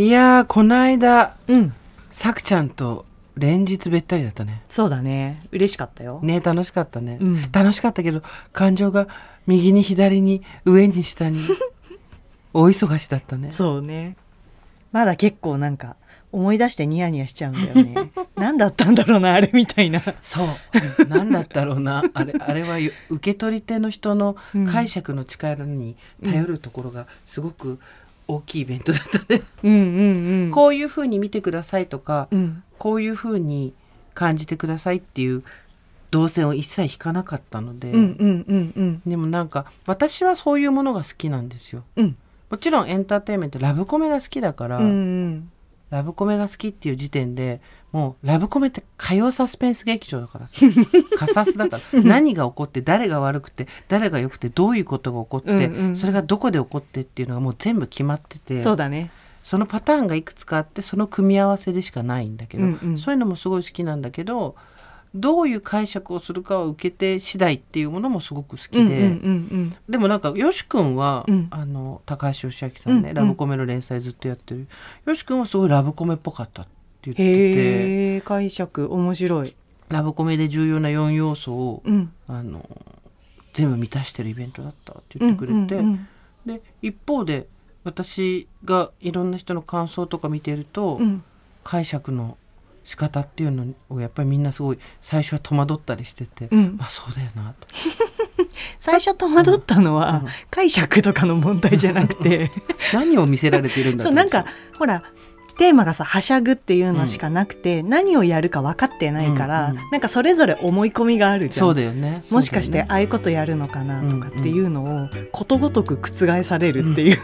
いやーこの間うん。さくちゃんと連日べったりだったね。そうだね。嬉しかったよ、ね楽しかったね、うん。楽しかったけど感情が右に左に上に下に 大忙しだったね。そうね。まだ結構なんか思い出してニヤニヤしちゃうんだよね。何だったんだろうなあれみたいな。そう。何だったろうな。あれあれはよ受け取り手の人の解釈の力に頼るところがすごく大きいイベントだったね、うんうんうん。こういうふうに見てくださいとか、うん。こういうふうに感じてくださいっていう動線を一切引かなかったので、うんうんうんうん。でもなんか私はそういうものが好きなんですよ。うん。もちろんエンターテインメントラブコメが好きだから、うんうん。ラブコメが好きっていう時点でもうラブコメって火曜サスペンス劇場だからさ。カサスだから。何が起こって誰が悪くて誰が良くてどういうことが起こって、うんうん。それがどこで起こってっていうのがもう全部決まってて。そうだね。そのパターンがいくつかあってその組み合わせでしかないんだけど、うんうん。そういうのもすごい好きなんだけどどういう解釈をするかは受け手次第っていうものもすごく好きで、うんうんうんでもなんかよし君は、うん。あの高橋義明さんね、うんうん。ラブコメの連載ずっとやってる。よし君はすごいラブコメっぽかったって言ってて。解釈面白い。ラブコメで重要な4要素を、うん。あの全部満たしてるイベントだったって言ってくれて、うんうんで一方で私がいろんな人の感想とか見てると、うん。うん解釈の仕方っていうのをやっぱりみんなすごい最初は戸惑ったりしてて、うん。まあそうだよなと。最初戸惑ったのは、うん。解釈とかの問題じゃなくて。何を見せられているんだそうなんかほらテーマがさはしゃぐっていうのしかなくて、何をやるか分かってないから、うんうん。なんかそれぞれ思い込みがあるじゃん。そうだよね。もしかしてああいうことやるのかなとかっていうのをことごとく覆されるっていう、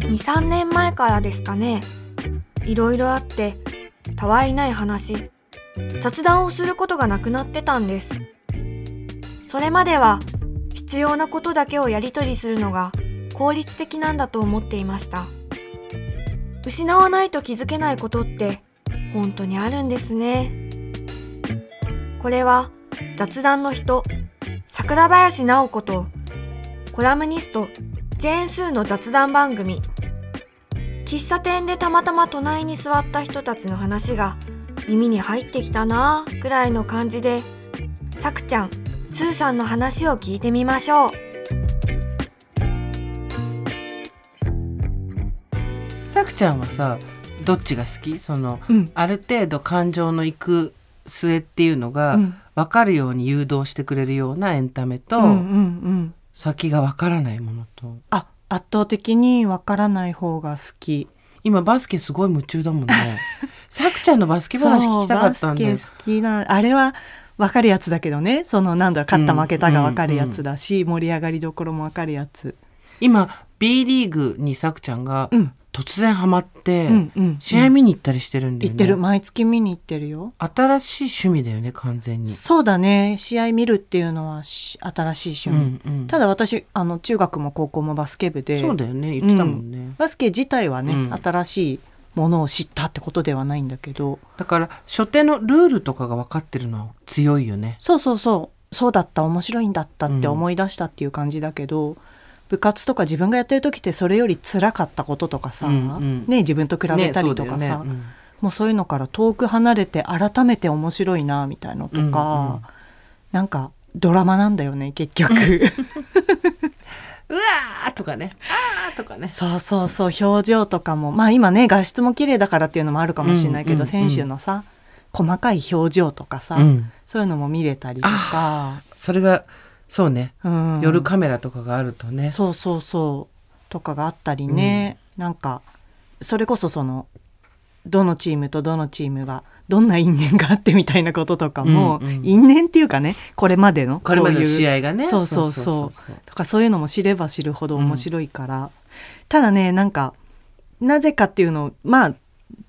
23年前からですかね。いろいろあってたわいない話雑談をすることがなくなってたんです。それまでは必要なことだけをやり取りするのが効率的なんだと思っていました。失わないと気づけないことって本当にあるんですね。これは雑談の人桜林直子とコラムニストジェーン・スーの雑談番組。喫茶店でたまたま隣に座った人たちの話が耳に入ってきたなぁくらいの感じでさくちゃんスーさんの話を聞いてみましょう。さくちゃんはさどっちが好き？そのうん。ある程度感情のいく末っていうのがうん。分かるように誘導してくれるようなエンタメと、うんうんうん。先が分からないものと。あ圧倒的にわからない方が好き。今バスケすごい夢中だもんね さくちゃんのバスケ話聞きたかったんだバスケ好きなあれはわかるやつだけどね。そのなんだ勝った負けたがわかるやつだし、盛り上がりどころもわかるやつ。今 B リーグにさくちゃんがうん。突然ハマって、うんうん試合見に行ったりしてるんだよね、行ってる。毎月見に行ってるよ。新しい趣味だよね完全に、そうだね。試合見るっていうのはし新しい趣味、うんうん。ただ私あの中学も高校もバスケ部で。そうだよね。言ってたもんね、バスケ自体はね、うん。新しいものを知ったってことではないんだけど。だから初手のルールとかが分かってるのは強いよね。そうそうそう。そうだった面白いんだったって思い出したっていう感じだけど、部活とか自分がやってる時ってそれより辛かったこととかさ、うんうん。ね、自分と比べたりとかさ、ねそうだよね。もうそういうのから遠く離れて改めて面白いなみたいのとか、うんうん。なんかドラマなんだよね結局 うわーとかね。あーとかね。そうそうそう表情とかも。まあ今ね画質も綺麗だからっていうのもあるかもしれないけど、うんうんうん。選手のさ細かい表情とかさ、うん。そういうのも見れたりとか、それがそうね、うん、夜カメラとかがあるとね。そうそうそう。とかがあったりね、なんかそれこそそのどのチームとどのチームがどんな因縁があってみたいなこととかも、うんうん。因縁っていうかねこれまでのこれまでのういう試合がね。そうそうそう。とかそういうのも知れば知るほど面白いから、ただねなんかなぜかっていうのをまあ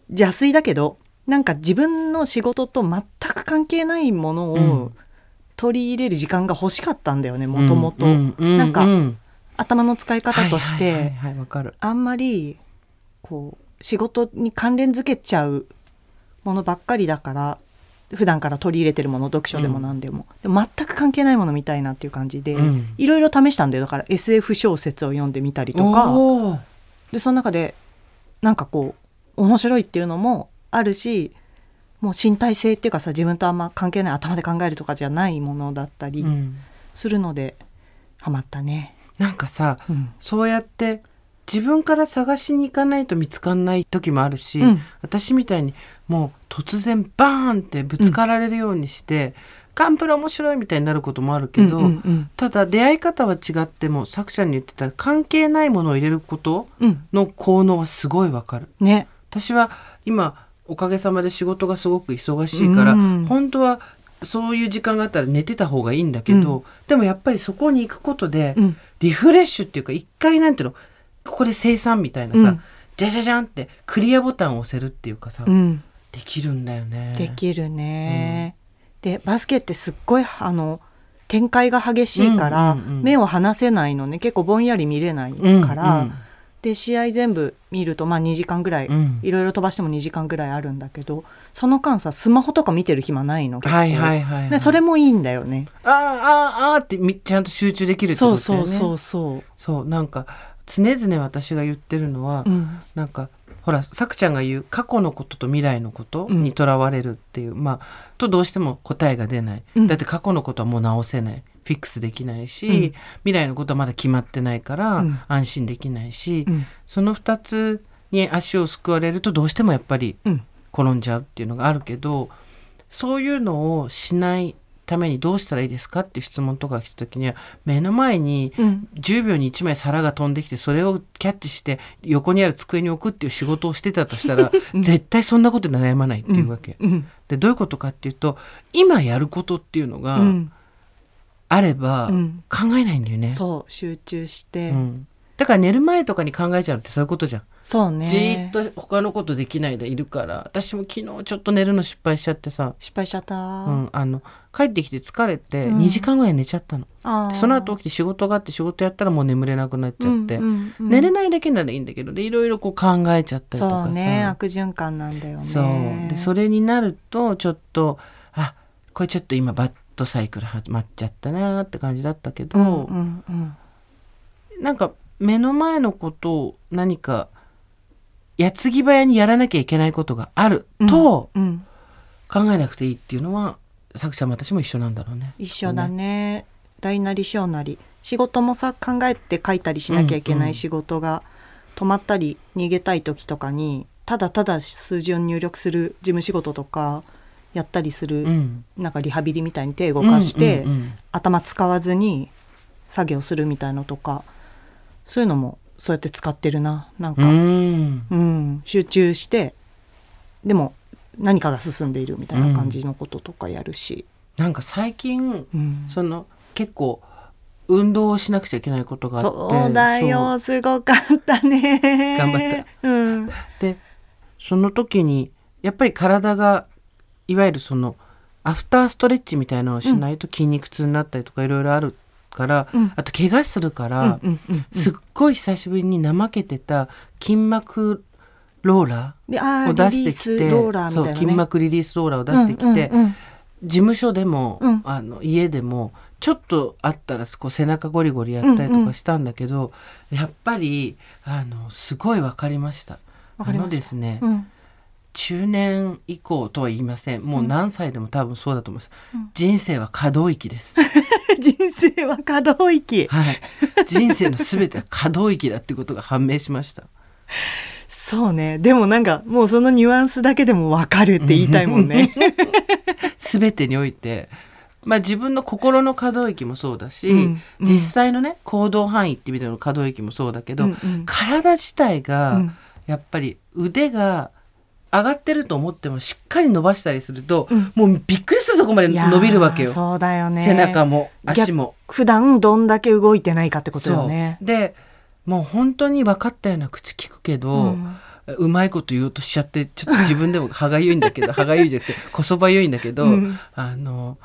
邪推だけどなんか自分の仕事と全く関係ないものうん。を取り入れる時間が欲しかったんだよねもともと。うんかうん頭の使い方として、あんまりこう仕事に関連づけちゃうものばっかりだから普段から取り入れてるもの読書でも何でも、でも全く関係ないもの見たいなっていう感じで、うん。いろいろ試したんだよ。だから SF 小説を読んでみたりとか。でその中でなんかこう面白いっていうのもあるしもう身体性っていうかさ自分とあんま関係ない頭で考えるとかじゃないものだったりうん。するので、ハマったね。なんかさうん。そうやって自分から探しに行かないと見つかんない時もあるし、うん。私みたいにもう突然バーンってぶつかられるようにして、ガンプラ面白いみたいになることもあるけど、うんうんただ出会い方は違っても作者に言ってた関係ないものを入れることうんうん。の効能はすごいわかる。ね。私は今おかげさまで仕事がすごく忙しいから、うん。本当はそういう時間があったら寝てた方がいいんだけど、うん。でもやっぱりそこに行くことで、うん。リフレッシュっていうか一回なんていうのここで生産みたいなさ、うんじゃじゃじゃんってクリアボタンを押せるっていうかさ、うんできるんだよね。できるね。でバスケってすっごいあの展開が激しいから、うんうんうん目を離せないのね結構ぼんやり見れないうんから、うんで試合全部見るとまあ2時間ぐらい、うんいろいろ飛ばしても2時間ぐらいあるんだけどその間さスマホとか見てる暇ないの結構はいはいはい、はい。でそれもいいんだよね。あーあーあーってみちゃんと集中できるってことだよね。そうそうそうそう。そうなんか常々私が言ってるのは、うん。なんかほらさくちゃんが言う過去のことと未来のことにとらわれるっていう、まあとどうしても答えが出ない、うん。だって過去のことはもう直せない。フィックスできないし、うん。未来のことはまだ決まってないから、うん。安心できないし、うん。その2つに足をすくわれるとどうしてもやっぱりうん。転んじゃうっていうのがあるけどそういうのをしないためにどうしたらいいですかっていう質問とかが来た時には目の前にうん。10秒に1枚皿が飛んできてそれをキャッチして横にある机に置くっていう仕事をしてたとしたら、うん。絶対そんなことで悩まないっていうわけ。うん。でどういうことかっていうと今やることっていうのがうん。あればうん。考えないんだよね。そう集中して、うんだから寝る前とかに考えちゃうってそういうことじゃん。そうね。じーっと他のことできないでいるから。私も昨日ちょっと寝るの失敗しちゃってさ、失敗しちゃった、うん、あの帰ってきて疲れてうん。2時間ぐらい寝ちゃったの。あー。でその後起きて仕事があって仕事やったらもう眠れなくなっちゃって。うんうんうん。寝れないだけならいいんだけどでいろいろこう考えちゃったりとかさ。そうね。悪循環なんだよね。そう。でそれになるとちょっとあこれちょっと今バッドサイクル始まっちゃったなって感じだったけど、うんうんうん。なんか目の前のことを何か矢継ぎ早にやらなきゃいけないことがあるとうん。考えなくていいっていうのは作者も私も一緒なんだろうね。一緒だね。大なり小なり。仕事もさ考えて書いたりしなきゃいけない仕事が止まったり逃げたい時とかにただただ数字を入力する事務仕事とかやったりする、うん、なんかリハビリみたいに手動かして、頭使わずに作業するみたいのとかそういうのもそうやって使ってるな。なんか、うん。うん、集中してでも何かが進んでいるみたいな感じのこととかやるし、なんか最近うん。その結構運動をしなくちゃいけないことがあってそうだよ。すごかったね。頑張った。うん。でその時にやっぱり体がいわゆるそのアフターストレッチみたいなのをしないと筋肉痛になったりとかいろいろあるから、うん。あと怪我するから、うんうんうんすっごい久しぶりに怠けてた筋膜ローラーをー出してきてね、そう筋膜リリースローラーを出してきて、うんうんうん。事務所でも、うん。あの家でもちょっとあったらこう背中ゴリゴリやったりとかしたんだけど、やっぱりあのすごい分かりました。あのですね、うん。中年以降とは言いません。もう何歳でも多分そうだと思います、うん。人生は可動域です 人生は可動域。はい。人生の全ては可動域だってことが判明しました。そうね。でもなんかもうそのニュアンスだけでも分かるって言いたいもんね。全てにおいてまあ自分の心の可動域もそうだし、うんうん。実際のね行動範囲って意味での可動域もそうだけど、うんうん。体自体がうん。やっぱり腕が上がってると思ってもしっかり伸ばしたりすると、うん。もうびっくりするとこまで伸びるわけよ。そうだよね。背中も足も。普段どんだけ動いてないかってことよね。そう。でもう本当に分かったような口聞くけど、うん。まいこと言おうとしちゃってちょっと自分でも歯がゆいんだけど 歯がゆいじゃなくてこそばゆいんだけど、うん。あの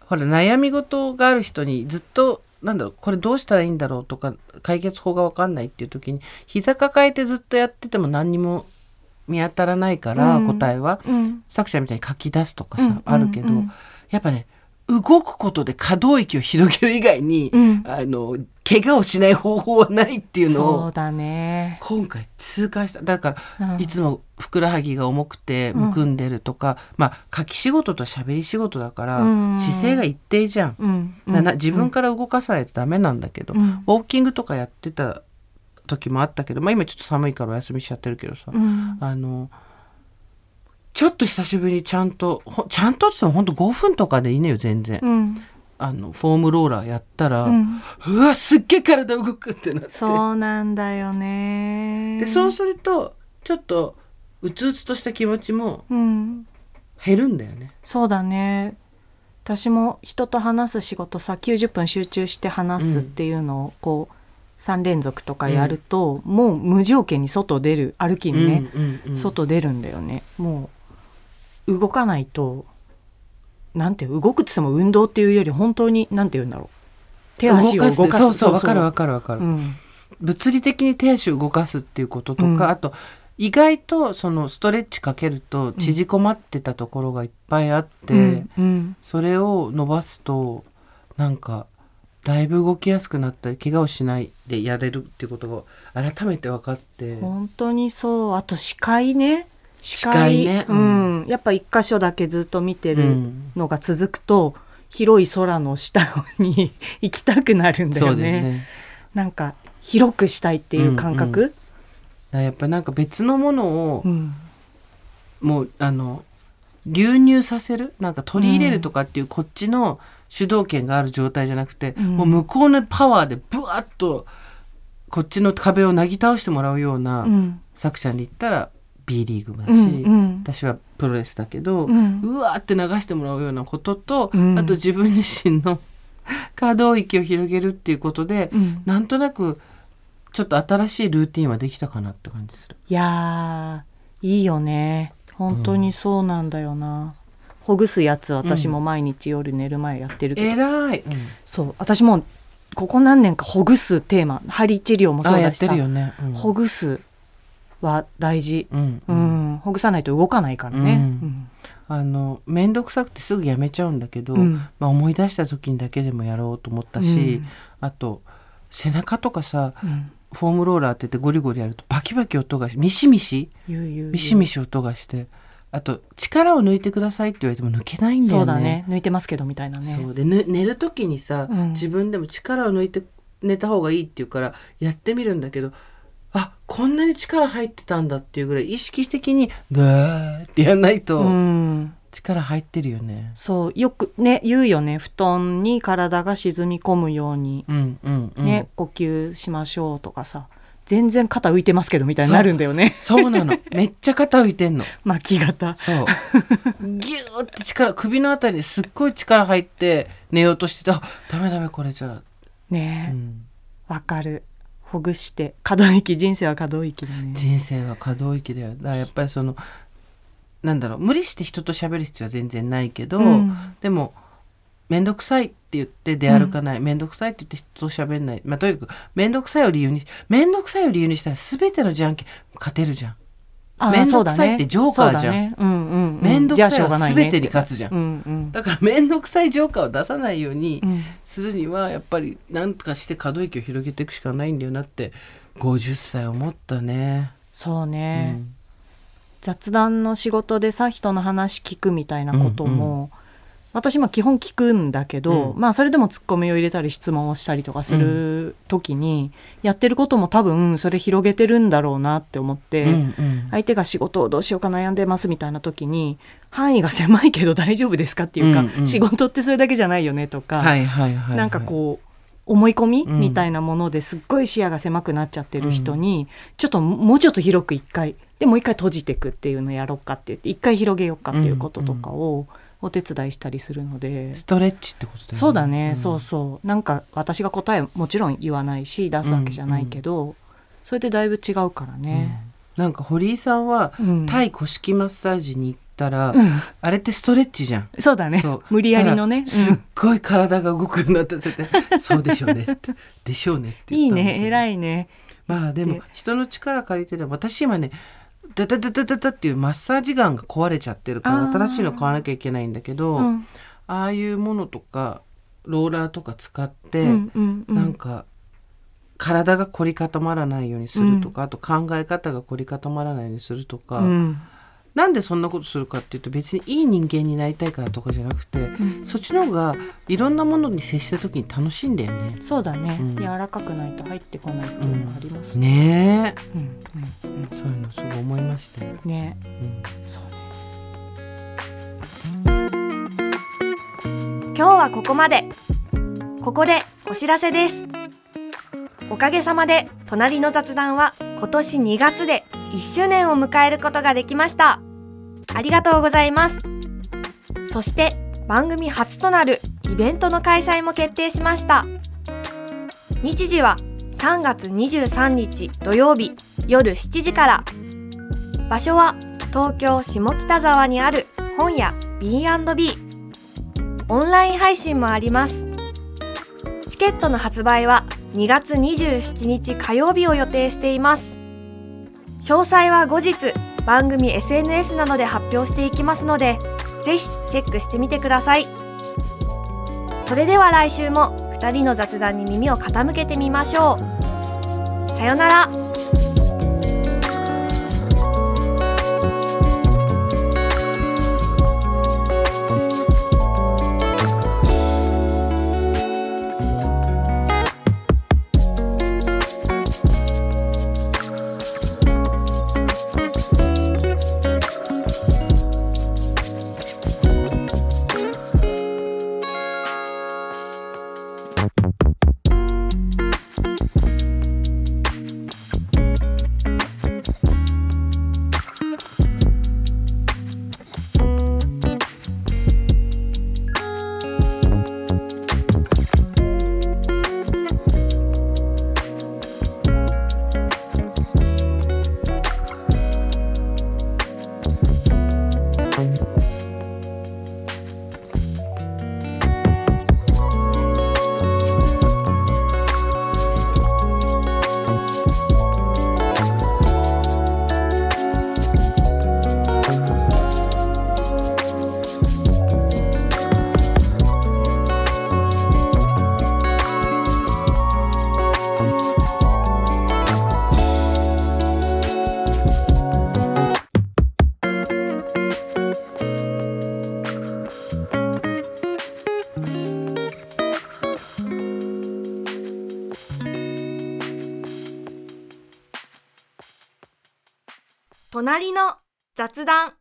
ほら悩み事がある人にずっとなんだろうこれどうしたらいいんだろうとか解決法が分かんないっていう時に膝抱えてずっとやってても何にも見当たらないから、うん。答えは。うん。作者みたいに書き出すとかさ、うんあるけど、うんやっぱね動くことで可動域を広げる以外に、うん。あの怪我をしない方法はないっていうのをそうだね、今回痛感した。だからうん。いつもふくらはぎが重くてうん。むくんでるとか、まあ書き仕事と喋り仕事だから、うん。姿勢が一定じゃん。自分から動かさないとダメなんだけど、うん。ウォーキングとかやってた時もあったけど、まあ、今ちょっと寒いからお休みしちゃってるけどさ、うん。あのちょっと久しぶりにちゃんとほちゃんとって言ってもほんと5分とかでいいのよ全然、うん。あのフォームローラーやったら、ううんわすっげえ体動くってなって。そうなんだよね。でそうするとちょっとうつうつとした気持ちもうん。減るんだよね。そうだね。私も人と話す仕事さ90分集中して話すっていうのをこう3連続とかやると、もう無条件に外出る歩きにね、うんうんうん。外出るんだよね。もう動かないとなんて動くって言っても運動っていうより本当になんて言うんだろう。手足を動かす。動かす。そうそうわかるわかるわかる、うん。物理的に手足を動かすっていうこととか、うん。あと意外とそのストレッチかけると縮こまってたところがいっぱいあって、うんうんそれを伸ばすとなんかだいぶ動きやすくなったり怪我をしないでやれるっていうことが改めて分かって。本当にそう。あと視界ね。視視界。ねううん。やっぱ一箇所だけずっと見てうるん。のが続くと、広い空の下に 行きたくなるんだそよね。ねなんか広くしたいっていう感覚、だからやっぱなんか別のものをうん。もうあの流入させる？なんか取り入れるとかっていうこっちの主導権がある状態じゃなくて、うん。もう向こうのパワーでブワッとこっちの壁をなぎ倒してもらうようなうん。作者に言ったら B リーグだし、うんうん。私はプロレスだけど、うん。うわーって流してもらうようなことと、うん。あと自分自身の 可動域を広げるっていうことで、うん。なんとなくちょっと新しいルーティンはできたかなって感じする。いやーいいよね本当にそうなんだよな、ほぐすやつ私も毎日夜寝る前やってるけど、えらい、うん。そう。私もここ何年かほぐすテーマ針治療もそうあやっだしてさるよね。うん。ほぐすは大事、うんううん。んほぐさないと動かないからね、うん。あの面倒くさくてすぐやめちゃうんだけど、うん。まあ、思い出した時にだけでもやろうと思ったし、あと背中とかさうんうんフォームローラーって言ってゴリゴリやるとバキバキ音がしミシミシミシミシ音がしてあと力を抜いてくださいって言われても抜けないんだよね。そうだね。抜いてますけどみたいなね。そうでぬ寝る時にさ、うん。自分でも力を抜いて寝た方がいいって言うからやってみるんだけどあこんなに力入ってたんだっていうぐらい意識的にブーってやんないとうん力入ってるよね。そうよくね言うよね。布団に体が沈み込むように。うんうんうん、ね、呼吸しましょうとかさ。全然肩浮いてますけどみたいになるんだよね。そうなの。めっちゃ肩浮いてんの。巻き型そう。ギューって力首のあたりにすっごい力入って寝ようとしててあダメダメこれじゃあ、ねえ。うん。わ、かる。ほぐして。可動域。人生は可動域だね。人生は可動域だよ。だからやっぱりそのなんだろう無理して人と喋る必要は全然ないけど、うん。でも面倒くさいって言って出歩かない。面倒、くさいって言って人と喋んない。まあとにかく面倒くさいを理由に面倒くさいを理由にしたら全てのじゃんけん勝てるじゃん。あめんどくさいってジョーカーじゃん。面倒くさいは全てに勝つじゃん、うんうん。だから面倒くさいジョーカーを出さないようにうん。するにはやっぱり何とかして可動域を広げていくしかないんだよなって50歳思ったね。そうね、うん雑談の仕事でさ人の話聞くみたいなことも、私も基本聞くんだけど、うん。まあそれでもツッコミを入れたり質問をしたりとかする時に、やってることも多分それ広げてるんだろうなって思って、うんうん。相手が仕事をどうしようか悩んでますみたいな時に範囲が狭いけど大丈夫ですかっていうか、うんうん。仕事ってそれだけじゃないよねとか、はいはいはいはい、なんかこう思い込みうんみたいなものですっごい視野が狭くなっちゃってる人に、ちょっともうちょっと広く一回でもう一回閉じていくっていうのやろうかって言って一回広げようかっていうこととかをお手伝いしたりするので、ストレッチってことだよね。そうだね、ん。そうそう。なんか私が答えもちろん言わないし出すわけじゃないけど、それでだいぶ違うからね。なんか堀井さんはうん。タイ古式マッサージに行ったら、うん。あれってストレッチじゃん。そうだね。無理やりのね、すっうんごい体が動くようになってて、そうでしょうねって。でしょうねっていいね偉いね。まあでもで人の力借りてでも私今ねダダダダダダっていうマッサージガンが壊れちゃってるから新しいの買わなきゃいけないんだけど、うん。ああいうものとかローラーとか使って、うんうんうん。なんか体が凝り固まらないようにするとか、あと考え方が凝り固まらないようにするとか、うんなんでそんなことするかっていうと別にいい人間になりたいからとかじゃなくて、んそっちの方がいろんなものに接した時に楽しいんだよね。そうだね、うん柔らかくないと入ってこないっていうのがありますね。ねえうんうんそういうのすごい思いましたよ。うんねうんそうね。今日はここまで。ここでお知らせです。おかげさまで、隣の雑談は今年2月で1周年を迎えることができました。ありがとうございます。そして番組初となるイベントの開催も決定しました。日時は3月23日土曜日夜7時から。場所は東京下北沢にある本屋 B&B。オンライン配信もあります。チケットの発売は2月27日火曜日を予定しています。詳細は後日番組 SNS などで発表していきますので、ぜひチェックしてみてください。それでは来週も2人の雑談に耳を傾けてみましょう。さよなら。隣の雑談。